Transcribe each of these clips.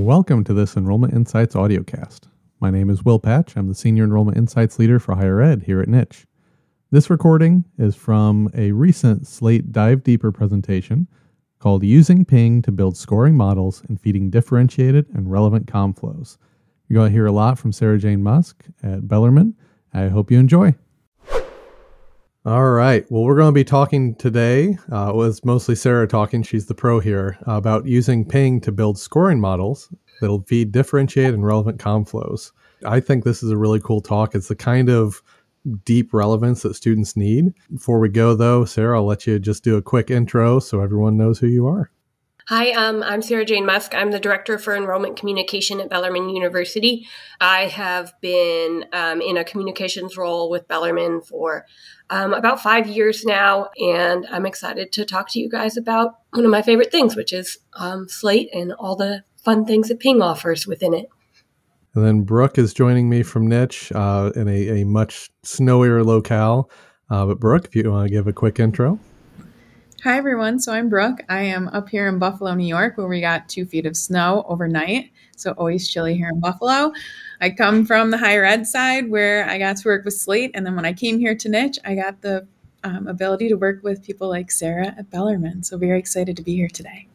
Welcome to this Enrollment Insights audiocast. My name is Will Patch. I'm the Senior Enrollment Insights Leader for Higher Ed here at Niche. This recording is from a recent Slate Dive Deeper presentation called Using Ping to Build Scoring Models and Feeding Differentiated and Relevant Comm Flows. You're going to hear a lot from Sara Jane Musk at Bellarmine. I hope you enjoy. All right. Well, we're going to be talking today. Uh, was mostly Sara talking. She's the pro here uh, about using Ping to build scoring models that'll feed differentiated and relevant com flows. I think this is a really cool talk. It's the kind of deep relevance that students need. Before we go, though, Sara, I'll let you just do a quick intro so everyone knows who you are. Hi, um, I'm Sara Jane Musk. I'm the Director for Enrollment Communication at Bellarmine University. I have been um, in a communications role with Bellarmine for um, about five years now, and I'm excited to talk to you guys about one of my favorite things, which is um, Slate and all the fun things that Ping offers within it. And then Brooke is joining me from Niche uh, in a, a, much snowier locale. Uh, but Brooke, if you want to give a quick intro. Hi, everyone. So I'm Brooke. I am up here in Buffalo, New York, where we got two feet of snow overnight. So always chilly here in Buffalo. I come from the higher ed side where I got to work with Slate. And then when I came here to Niche, I got the um, ability to work with people like Sara at Bellarmine. So very excited to be here today.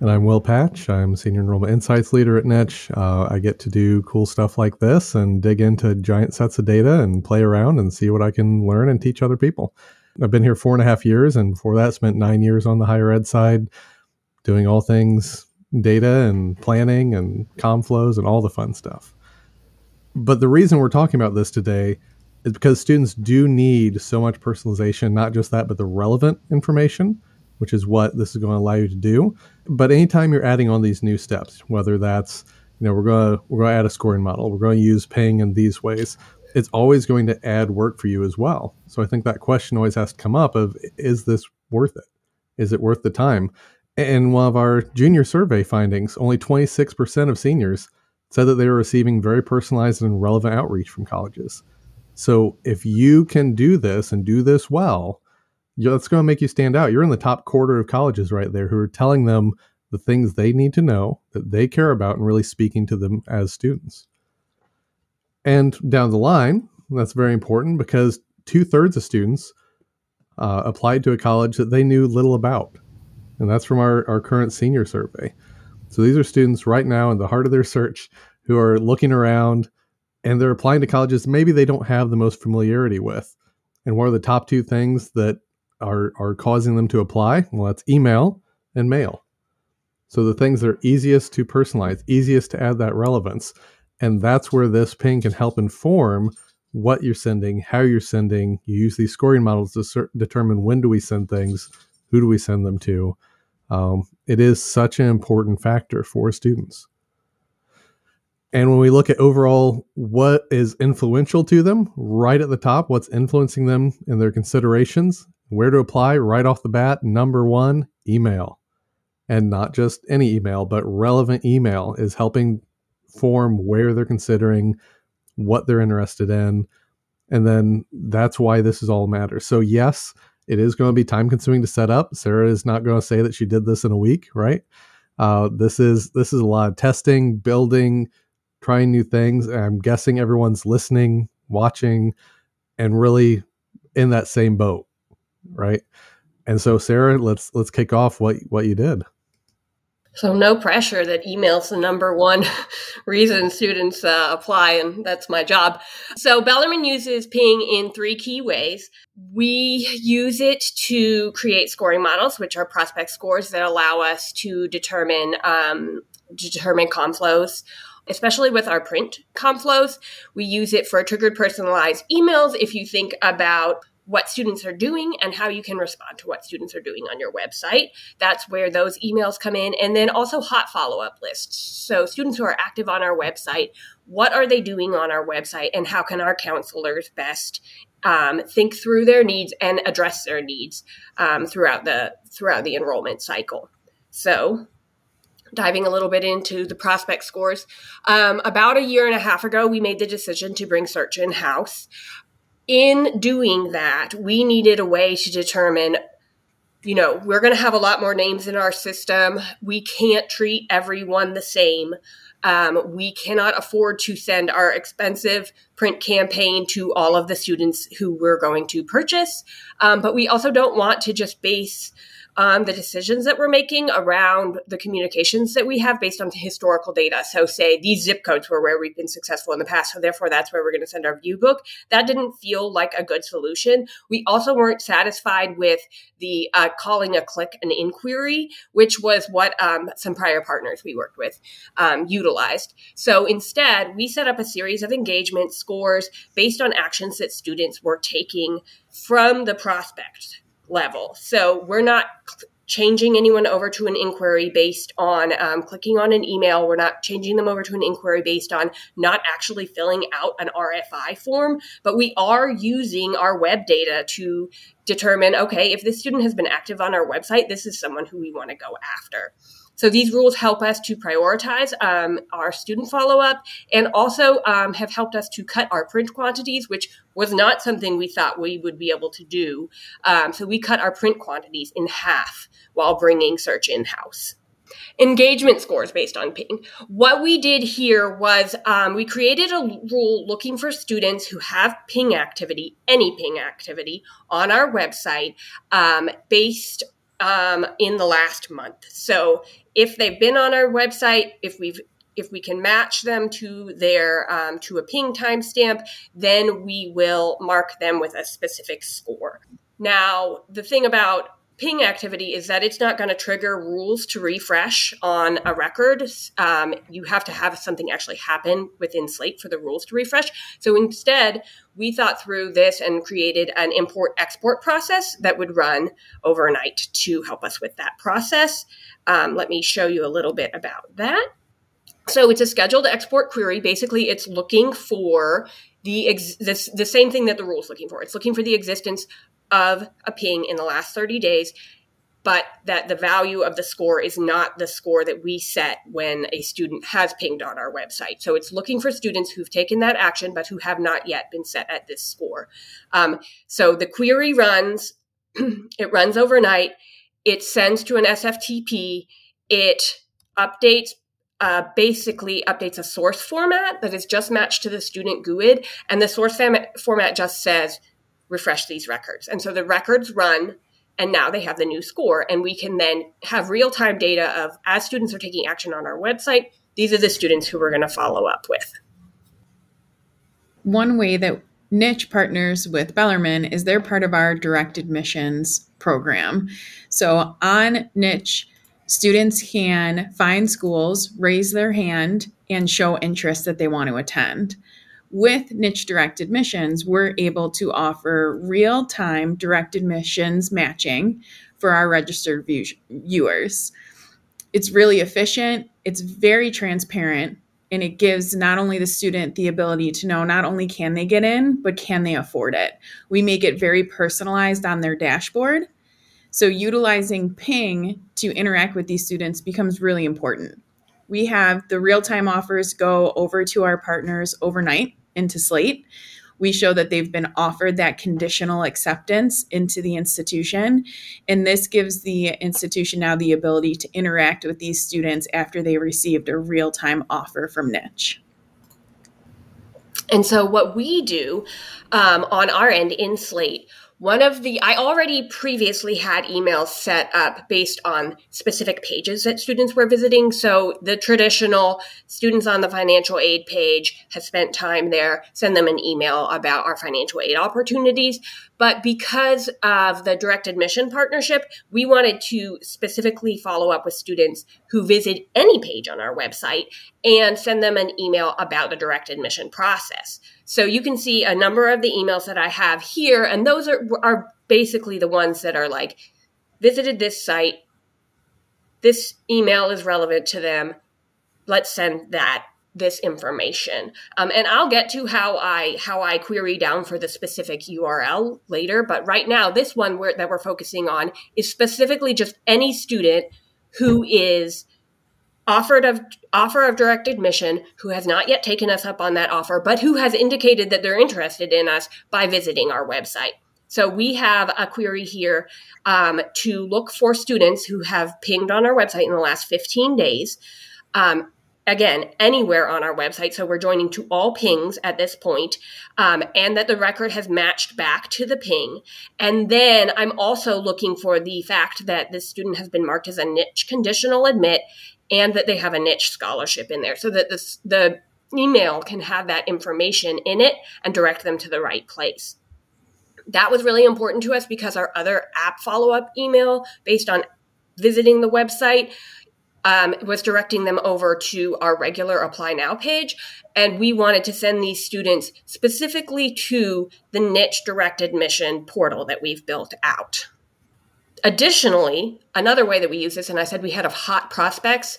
And I'm Will Patch. I'm Senior Enrollment Insights Leader at Niche. Uh, I get to do cool stuff like this and dig into giant sets of data and play around and see what I can learn and teach other people. I've been here four and a half years, and before that, spent nine years on the higher ed side, doing all things data and planning and com flows and all the fun stuff. But the reason we're talking about this today is because students do need so much personalization, not just that, but the relevant information, which is what this is going to allow you to do. But anytime you're adding on these new steps, whether that's you know we're going to we're going to add a scoring model, we're going to use Ping in these ways, it's always going to add work for you as well. So I think that question always has to come up of is this worth it? Is it worth the time? And one of our junior survey findings, only 26% of seniors said that they were receiving very personalized and relevant outreach from colleges. So if you can do this and do this well, that's going to make you stand out. You're in the top quarter of colleges right there who are telling them the things they need to know that they care about and really speaking to them as students. And down the line, that's very important because two thirds of students uh, applied to a college that they knew little about. And that's from our, our current senior survey. So these are students right now in the heart of their search who are looking around and they're applying to colleges maybe they don't have the most familiarity with. And what are the top two things that are, are causing them to apply? Well, that's email and mail. So the things that are easiest to personalize, easiest to add that relevance. And that's where this ping can help inform what you're sending, how you're sending. You use these scoring models to cer- determine when do we send things, who do we send them to. Um, it is such an important factor for students. And when we look at overall what is influential to them, right at the top, what's influencing them in their considerations, where to apply right off the bat, number one, email. And not just any email, but relevant email is helping form where they're considering, what they're interested in. And then that's why this is all matters. So, yes, it is going to be time consuming to set up. Sara is not going to say that she did this in a week, right? Uh, this is this is a lot of testing, building, trying new things. I'm guessing everyone's listening, watching, and really in that same boat, right? And so, Sara, let's let's kick off what what you did. So no pressure that email's the number one reason students uh, apply, and that's my job. So Bellarmine uses Ping in three key ways. We use it to create scoring models, which are prospect scores that allow us to determine um, determine com flows especially with our print com flows. We use it for triggered personalized emails. If you think about what students are doing and how you can respond to what students are doing on your website. That's where those emails come in. And then also hot follow up lists. So, students who are active on our website, what are they doing on our website and how can our counselors best um, think through their needs and address their needs um, throughout the throughout the enrollment cycle. So, diving a little bit into the prospect scores. Um, about a year and a half ago, we made the decision to bring search in house in doing that, we needed a way to determine you know, we're going to have a lot more names in our system. We can't treat everyone the same. Um, we cannot afford to send our expensive print campaign to all of the students who we're going to purchase. Um, but we also don't want to just base um, the decisions that we're making around the communications that we have based on historical data. So, say these zip codes were where we've been successful in the past, so therefore that's where we're going to send our view book. That didn't feel like a good solution. We also weren't satisfied with the uh, calling a click an inquiry, which was what um, some prior partners we worked with um, utilized. So instead, we set up a series of engagement scores based on actions that students were taking from the prospect level. So we're not changing anyone over to an inquiry based on um, clicking on an email. We're not changing them over to an inquiry based on not actually filling out an RFI form, but we are using our web data to determine okay, if this student has been active on our website, this is someone who we want to go after. So these rules help us to prioritize um, our student follow up and also um, have helped us to cut our print quantities, which was not something we thought we would be able to do. Um, so we cut our print quantities in half while bringing search in house engagement scores based on ping. What we did here was um, we created a rule looking for students who have ping activity, any ping activity, on our website um, based um, in the last month. So if they've been on our website, if we've if we can match them to their um, to a ping timestamp, then we will mark them with a specific score. Now, the thing about ping activity is that it's not going to trigger rules to refresh on a record. Um, you have to have something actually happen within Slate for the rules to refresh. So instead, we thought through this and created an import export process that would run overnight to help us with that process. Um, let me show you a little bit about that. So it's a scheduled export query. Basically, it's looking for the ex- this, the same thing that the rule is looking for. It's looking for the existence of a ping in the last 30 days, but that the value of the score is not the score that we set when a student has pinged on our website. So it's looking for students who've taken that action, but who have not yet been set at this score. Um, so the query runs, it runs overnight, it sends to an SFTP, it updates uh, basically updates a source format that is just matched to the student GUID, and the source format just says refresh these records. And so the records run and now they have the new score and we can then have real-time data of as students are taking action on our website these are the students who we're going to follow up with. One way that niche partners with bellarmine is they're part of our direct admissions program. So on niche students can find schools raise their hand and show interest that they want to attend with niche direct admissions, we're able to offer real time direct admissions matching for our registered view- viewers. It's really efficient, it's very transparent, and it gives not only the student the ability to know not only can they get in, but can they afford it. We make it very personalized on their dashboard. So, utilizing Ping to interact with these students becomes really important we have the real time offers go over to our partners overnight into Slate. We show that they've been offered that conditional acceptance into the institution. And this gives the institution now the ability to interact with these students after they received a real time offer from Niche. And so, what we do um, on our end in Slate, one of the, I already previously had emails set up based on specific pages that students were visiting. So the traditional students on the financial aid page have spent time there, send them an email about our financial aid opportunities. But because of the direct admission partnership, we wanted to specifically follow up with students who visit any page on our website and send them an email about the direct admission process. So you can see a number of the emails that I have here, and those are, are basically the ones that are like, visited this site, this email is relevant to them, let's send that this information. Um, and I'll get to how I how I query down for the specific URL later. But right now, this one where, that we're focusing on is specifically just any student who is offered of offer of direct admission who has not yet taken us up on that offer, but who has indicated that they're interested in us by visiting our website. So we have a query here um, to look for students who have pinged on our website in the last 15 days. Um, again anywhere on our website so we're joining to all pings at this point, um, and that the record has matched back to the ping and then i'm also looking for the fact that the student has been marked as a niche conditional admit and that they have a niche scholarship in there so that the email can have that information in it and direct them to the right place that was really important to us because our other app follow-up email based on visiting the website um, was directing them over to our regular apply now page. And we wanted to send these students specifically to the niche direct admission portal that we've built out. Additionally, another way that we use this, and I said we had of hot prospects,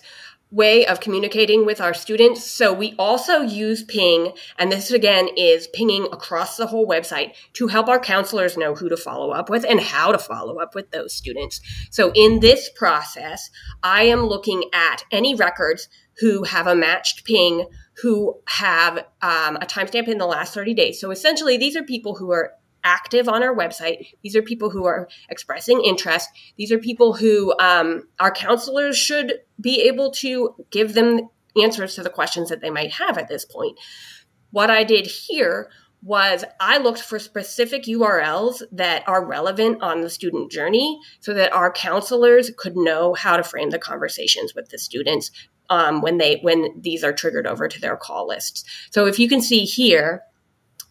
way of communicating with our students. So we also use ping, and this again is pinging across the whole website to help our counselors know who to follow up with and how to follow up with those students. So in this process, I am looking at any records who have a matched ping who have um, a timestamp in the last 30 days. So essentially, these are people who are active on our website. These are people who are expressing interest. These are people who um, our counselors should be able to give them answers to the questions that they might have at this point. What I did here was I looked for specific URLs that are relevant on the student journey so that our counselors could know how to frame the conversations with the students um, when they when these are triggered over to their call lists. So if you can see here,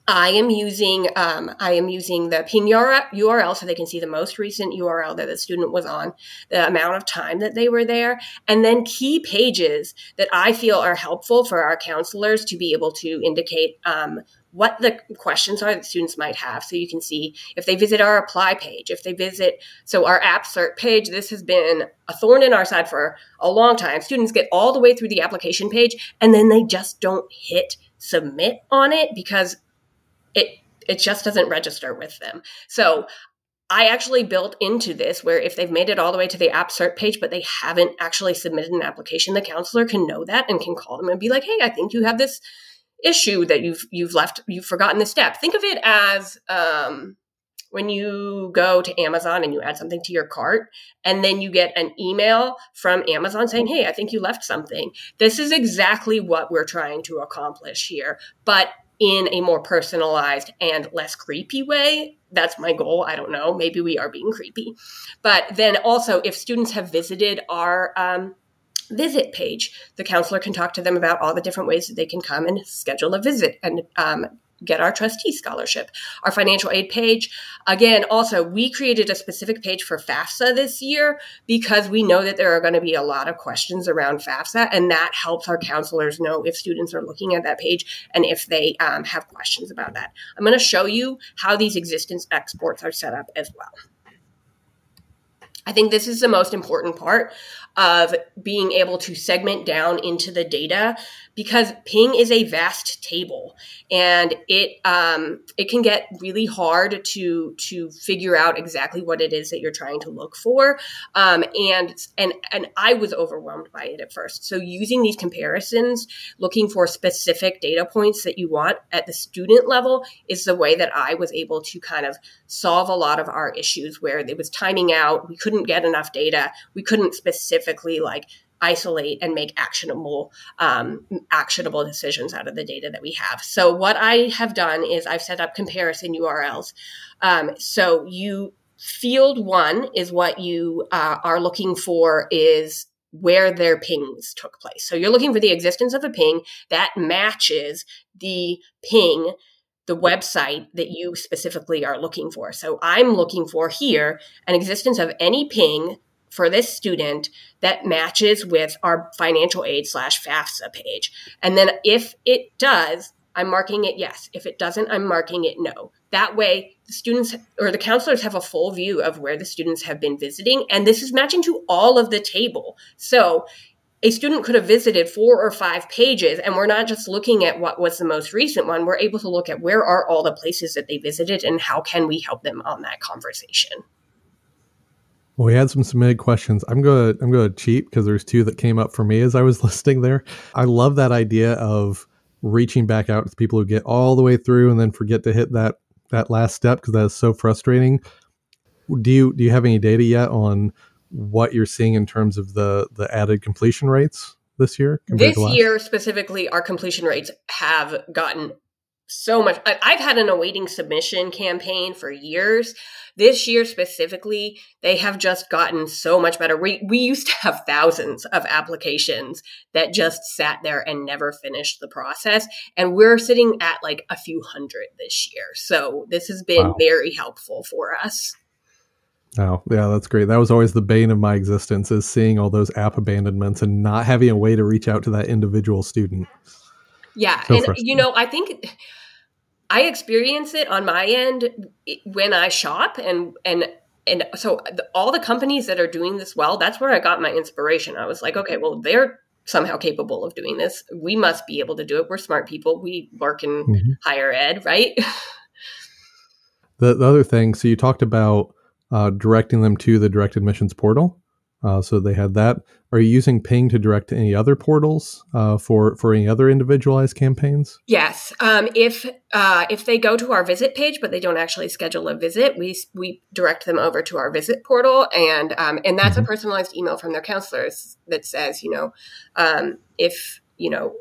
I am using um, I am using the ping URL so they can see the most recent URL that the student was on, the amount of time that they were there, and then key pages that I feel are helpful for our counselors to be able to indicate um, what the questions are that students might have. So you can see if they visit our apply page, if they visit, so our app cert page, this has been a thorn in our side for a long time. Students get all the way through the application page and then they just don't hit submit on it because it it just doesn't register with them. So I actually built into this where if they've made it all the way to the app cert page, but they haven't actually submitted an application, the counselor can know that and can call them and be like, "Hey, I think you have this issue that you've you've left, you've forgotten this step." Think of it as um, when you go to Amazon and you add something to your cart, and then you get an email from Amazon saying, "Hey, I think you left something." This is exactly what we're trying to accomplish here, but in a more personalized and less creepy way. That's my goal. I don't know. Maybe we are being creepy. But then also, if students have visited our um, visit page, the counselor can talk to them about all the different ways that they can come and schedule a visit and um, get our trustee scholarship. Our financial aid page, again, also, we created a specific page for FAFSA this year because we know that there are going to be a lot of questions around FAFSA, and that helps our counselors know if students are looking at that page and if they um, have questions about that. I'm going to show you how these existence exports are set up as well. I think this is the most important part of being able to segment down into the data because ping is a vast table and it um, it can get really hard to to figure out exactly what it is that you're trying to look for um, and and and I was overwhelmed by it at first. So using these comparisons looking for specific data points that you want at the student level is the way that I was able to kind of solve a lot of our issues where it was timing out we couldn't get enough data we couldn't specifically like isolate and make actionable um, actionable decisions out of the data that we have. So what I have done is I've set up comparison URLs. Um, so you field one is what you uh, are looking for is where their pings took place. So you're looking for the existence of a ping that matches the ping the website that you specifically are looking for. So I'm looking for here an existence of any ping for this student that matches with our financial aid slash FAFSA page. And then if it does, I'm marking it yes. If it doesn't, I'm marking it no. That way, the students or the counselors have a full view of where the students have been visiting. And this is matching to all of the table. So a student could have visited four or five pages, and we're not just looking at what was the most recent one. We're able to look at where are all the places that they visited and how can we help them on that conversation. Well, we had some submitted questions. I'm gonna I'm gonna cheat because there's two that came up for me as I was listening there. I love that idea of reaching back out to people who get all the way through and then forget to hit that that last step because that is so frustrating. Do you do you have any data yet on what you're seeing in terms of the the added completion rates this year? This year specifically, our completion rates have gotten so much. I've had an awaiting submission campaign for years. This year specifically, they have just gotten so much better. We we used to have thousands of applications that just sat there and never finished the process, and we're sitting at like a few hundred this year. So this has been wow. very helpful for us. Oh, yeah, that's great. That was always the bane of my existence is seeing all those app abandonments and not having a way to reach out to that individual student. Yeah, so and you know, I think I experience it on my end when I shop and and and so the, all the companies that are doing this well, that's where I got my inspiration. I was like, okay, well, they're somehow capable of doing this. We must be able to do it. We're smart people. We work in mm-hmm. higher ed, right? the, the other thing, so you talked about uh, directing them to the direct admissions portal. Uh, so they had that. Are you using Ping to direct to any other portals uh, for for any other individualized campaigns? Yes. Um, if uh, if they go to our visit page, but they don't actually schedule a visit, we we direct them over to our visit portal, and um, and that's mm-hmm. a personalized email from their counselors that says, you know, um, if you know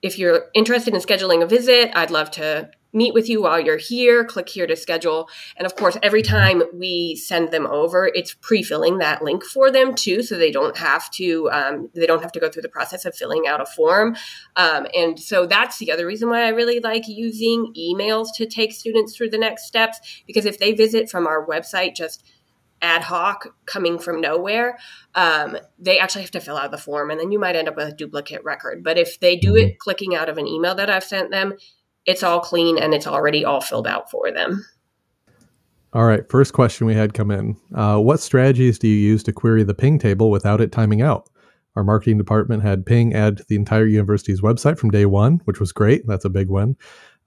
if you're interested in scheduling a visit, I'd love to meet with you while you're here. Click here to schedule. And of course, every time we send them over, it's pre-filling that link for them too, so they don't have to um, they don't have to go through the process of filling out a form. Um, and so that's the other reason why I really like using emails to take students through the next steps because if they visit from our website just ad hoc coming from nowhere, um, they actually have to fill out the form and then you might end up with a duplicate record. But if they do it clicking out of an email that I've sent them, it's all clean and it's already all filled out for them. All right. First question we had come in. Uh, what strategies do you use to query the ping table without it timing out? Our marketing department had ping add to the entire university's website from day one, which was great. That's a big win.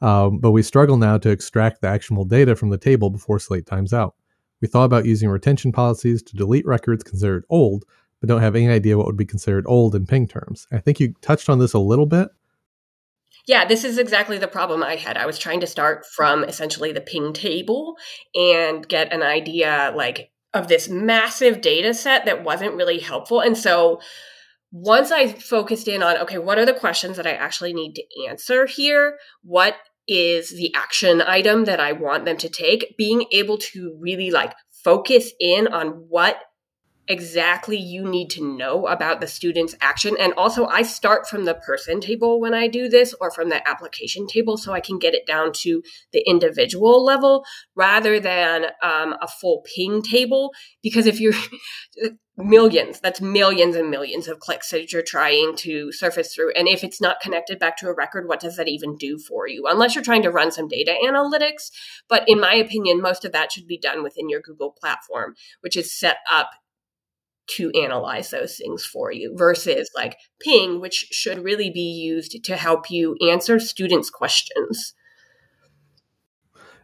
Um, but we struggle now to extract the actionable data from the table before Slate times out. We thought about using retention policies to delete records considered old, but don't have any idea what would be considered old in ping terms. I think you touched on this a little bit, yeah, this is exactly the problem I had. I was trying to start from essentially the ping table and get an idea like of this massive data set that wasn't really helpful. And so once I focused in on, okay, what are the questions that I actually need to answer here? What is the action item that I want them to take? Being able to really like focus in on what exactly you need to know about the student's action. And also, I start from the person table when I do this or from the application table so I can get it down to the individual level rather than um, a full ping table. Because if you're millions, that's millions and millions of clicks that you're trying to surface through. And if it's not connected back to a record, what does that even do for you? Unless you're trying to run some data analytics. But in my opinion, most of that should be done within your Google platform, which is set up to analyze those things for you versus like ping which should really be used to help you answer students questions.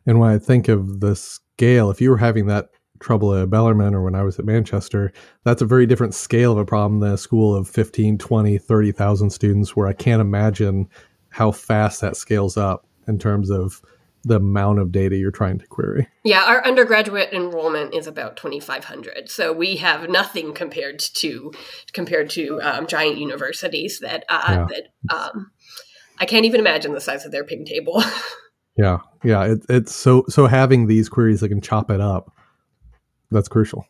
And when i think of the scale if you were having that trouble at bellarmine or when i was at manchester that's a very different scale of a problem than a school of 15 20 30000 students where i can't imagine how fast that scales up in terms of the amount of data you're trying to query. Yeah, our undergraduate enrollment is about 2,500, so we have nothing compared to compared to um, giant universities that uh, yeah. that um, I can't even imagine the size of their ping table. yeah, yeah, it, it's so so having these queries that can chop it up. That's crucial.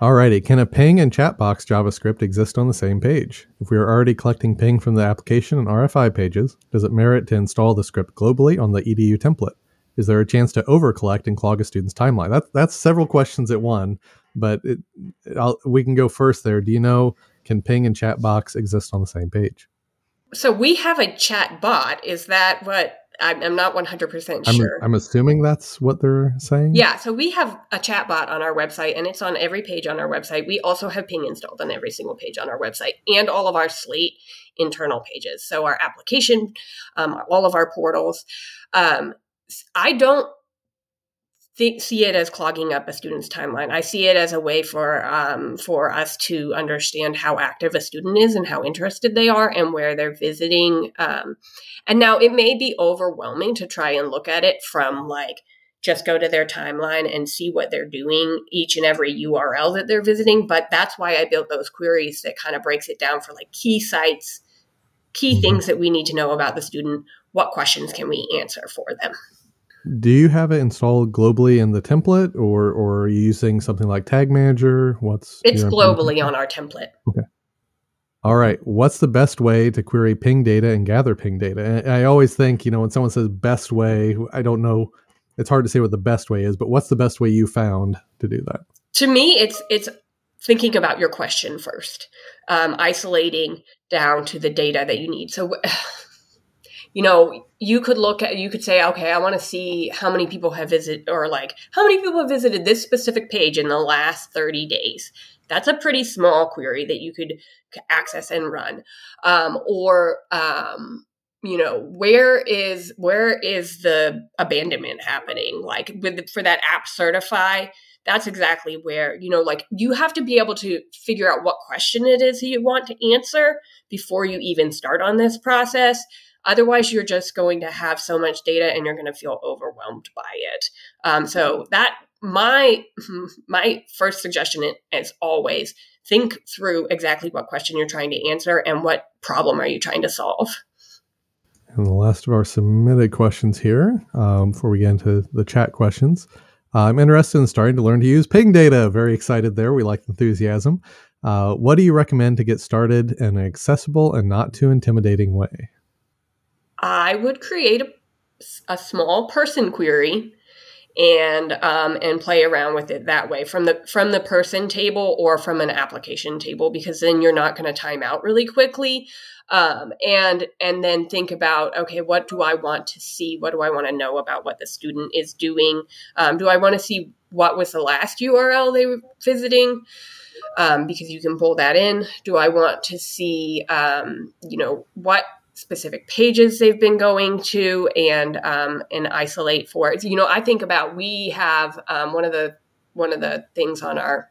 Alrighty, can a ping and chat box JavaScript exist on the same page? If we are already collecting ping from the application and RFI pages, does it merit to install the script globally on the edu template? Is there a chance to over collect and clog a student's timeline? That, that's several questions at one, but it, we can go first there. Do you know, can ping and chat box exist on the same page? So we have a chat bot. Is that what I'm, I'm not 100% sure. I'm, I'm, assuming that's what they're saying. Yeah. So we have a chat bot on our website and it's on every page on our website. We also have Ping installed on every single page on our website and all of our Slate internal pages. So our application, um, all of our portals. Um, I don't think, see it as clogging up a student's timeline. I see it as a way for um, for us to understand how active a student is and how interested they are and where they're visiting. Um, and now it may be overwhelming to try and look at it from like just go to their timeline and see what they're doing each and every URL that they're visiting. But that's why I built those queries that kind of breaks it down for like key sites, key mm-hmm. things that we need to know about the student. What questions can we answer for them? Do you have it installed globally in the template or, or are you using something like Tag Manager? What's it's globally on our template. Okay. All right. What's the best way to query ping data and gather ping data? And I always think, you know, when someone says best way, I don't know. It's hard to say what the best way is, but what's the best way you found to do that? To me, it's it's thinking about your question first, um, isolating down to the data that you need. So, you know, you could look at, you could say, okay, I want to see how many people have visited, or like how many people have visited this specific page in the last 30 days. That's a pretty small query that you could access and run. Um, or, um, you know, where is where is the abandonment happening? Like with for that app certify, that's exactly where you know, like you have to be able to figure out what question it is you want to answer before you even start on this process. Otherwise, you're just going to have so much data and you're going to feel overwhelmed by it. Um, so that my my first suggestion is always think through exactly what question you're trying to answer and what problem are you trying to solve. And the last of our submitted questions here, um, before we get into the chat questions. Uh, I'm interested in starting to learn to use ping data. Very excited there. We like enthusiasm. Uh, what do you recommend to get started in an accessible and not too intimidating way? I would create a, a small person query and um, and play around with it that way from the from the person table or from an application table because then you're not going to time out really quickly. Um, and and then think about okay what do i want to see? What do i want to know about what the student is doing? Um, do i want to see what was the last url they were visiting? Um, because you can pull that in. Do i want to see um, you know what specific pages they've been going to and um, and isolate for it. You know, I think about we have um, one of the one of the things on our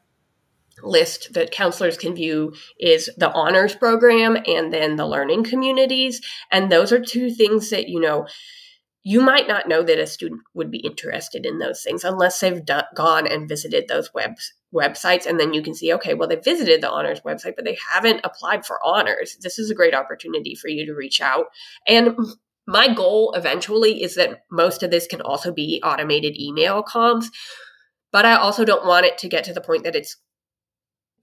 list that counselors can view is the honors program and then the learning communities and those are two things that you know you might not know that a student would be interested in those things unless they've gone and visited those webs websites and then you can see okay well they visited the honors website but they haven't applied for honors. This is a great opportunity for you to reach out. And my goal eventually is that most of this can also be automated email comms but i also don't want it to get to the point that it's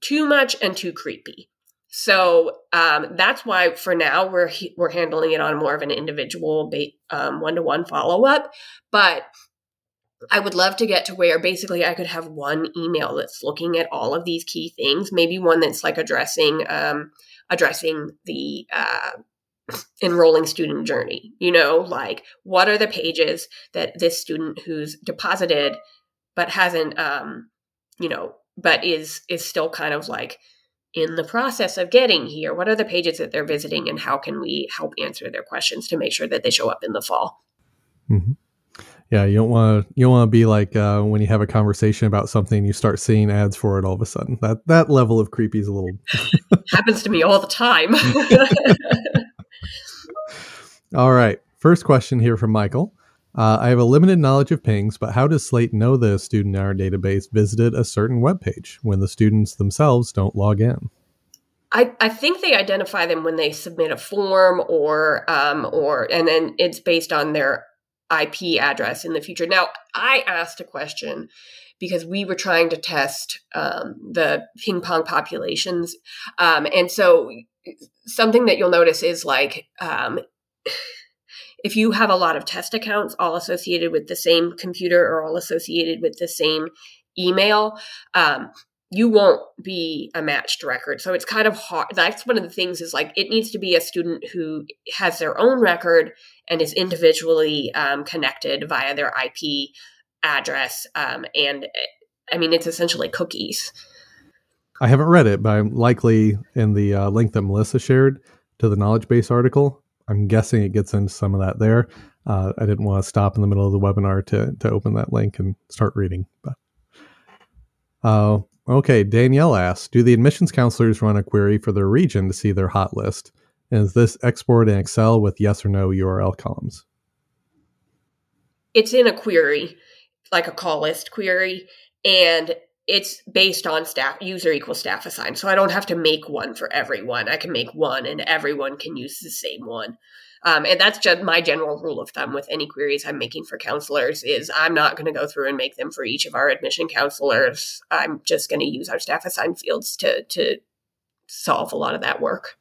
too much and too creepy so um, that's why for now we're we're handling it on more of an individual one to one follow up but I would love to get to where basically I could have one email that's looking at all of these key things. Maybe one that's like addressing um, addressing the uh, enrolling student journey. You know, like what are the pages that this student who's deposited but hasn't, um, you know, but is is still kind of like in the process of getting here. What are the pages that they're visiting, and how can we help answer their questions to make sure that they show up in the fall? Mm-hmm yeah, you don't want to you don't want to be like uh, when you have a conversation about something, you start seeing ads for it all of a sudden. That that level of creepy is a little happens to me all the time. all right, first question here from Michael. Uh, I have a limited knowledge of pings, but how does Slate know a student in our database visited a certain web page when the students themselves don't log in? I, I think they identify them when they submit a form or um, or and then it's based on their IP address in the future. Now, I asked a question because we were trying to test um, the ping pong populations. Um, and so, something that you'll notice is like, um, if you have a lot of test accounts all associated with the same computer or all associated with the same email, um, you won't be a matched record. So it's kind of hard. That's one of the things is like it needs to be a student who has their own record and is individually um, connected via their IP address. Um, and I mean, it's essentially cookies. I haven't read it, but I'm likely in the uh, link that Melissa shared to the knowledge base article. I'm guessing it gets into some of that there. Uh, I didn't want to stop in the middle of the webinar to to open that link and start reading. But uh, okay, Danielle asks, do the admissions counselors run a query for their region to see their hot list? Is this export in Excel with yes or no URL columns? It's in a query like a call list query, and it's based on staff user equals staff assigned. So I don't have to make one for everyone. I can make one, and everyone can use the same one. Um, and that's just my general rule of thumb with any queries I'm making for counselors is I'm not going to go through and make them for each of our admission counselors. I'm just going to use our staff assigned fields to to solve a lot of that work.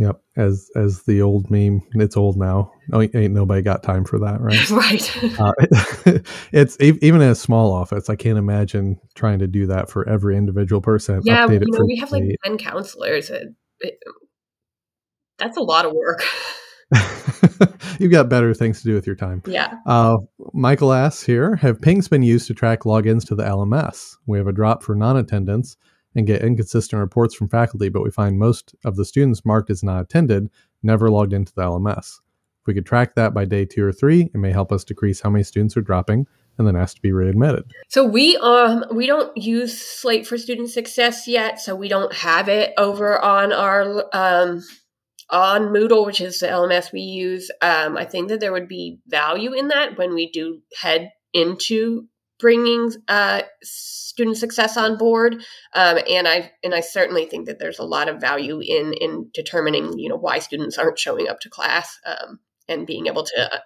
Yep, as as the old meme, it's old now. No, ain't nobody got time for that, right? right. uh, it's even in a small office. I can't imagine trying to do that for every individual person. Yeah, you know, we have like ten counselors. It, it, that's a lot of work. You've got better things to do with your time. Yeah. Uh, Michael asks here Have pings been used to track logins to the LMS? We have a drop for non attendance and get inconsistent reports from faculty, but we find most of the students marked as not attended never logged into the LMS. If we could track that by day two or three, it may help us decrease how many students are dropping and then asked to be readmitted. So we um we don't use Slate for student success yet, so we don't have it over on our um on Moodle, which is the LMS we use, um, I think that there would be value in that when we do head into bringing uh, student success on board. Um, and I and I certainly think that there's a lot of value in in determining you know why students aren't showing up to class um, and being able to. Uh,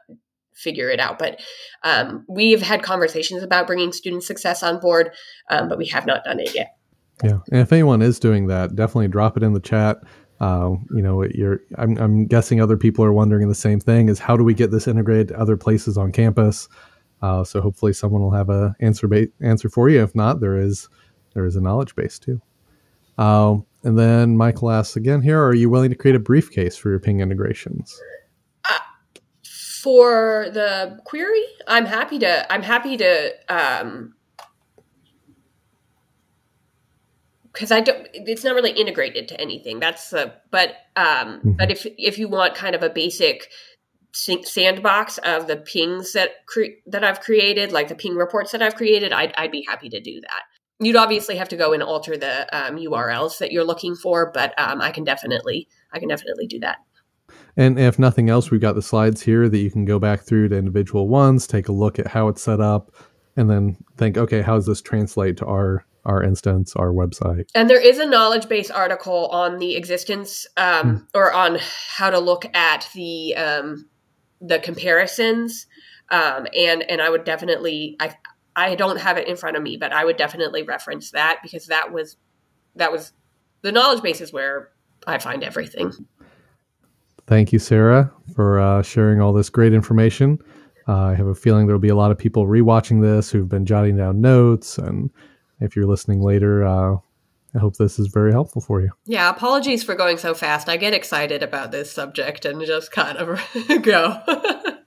figure it out but um, we've had conversations about bringing student success on board um, but we have not done it yet yeah and if anyone is doing that definitely drop it in the chat uh, you know, you're. I'm, I'm, guessing other people are wondering the same thing: is how do we get this integrated to other places on campus? Uh, so hopefully, someone will have a answer ba- answer for you. If not, there is there is a knowledge base too. Uh, and then Michael asks again here: Are you willing to create a briefcase for your ping integrations? Uh, for the query, I'm happy to. I'm happy to um, because I don't. It's not really integrated to anything. That's the. But um, mm-hmm. but if if you want kind of a basic sandbox of the pings that cre- that I've created, like the ping reports that I've created, I'd I'd be happy to do that. You'd obviously have to go and alter the um, URLs that you're looking for, but um, I can definitely I can definitely do that. And if nothing else, we've got the slides here that you can go back through to individual ones, take a look at how it's set up, and then think, okay, how does this translate to our our instance, our website. And there is a knowledge base article on the existence um, mm. or on how to look at the um, the comparisons. Um, and and I would definitely I I don't have it in front of me, but I would definitely reference that because that was that was the knowledge base is where I find everything. Thank you, Sara, for uh, sharing all this great information. Uh, I have a feeling there will be a lot of people rewatching this who've been jotting down notes and if you're listening later, uh, I hope this is very helpful for you. Yeah, apologies for going so fast. I get excited about this subject and just kind of go.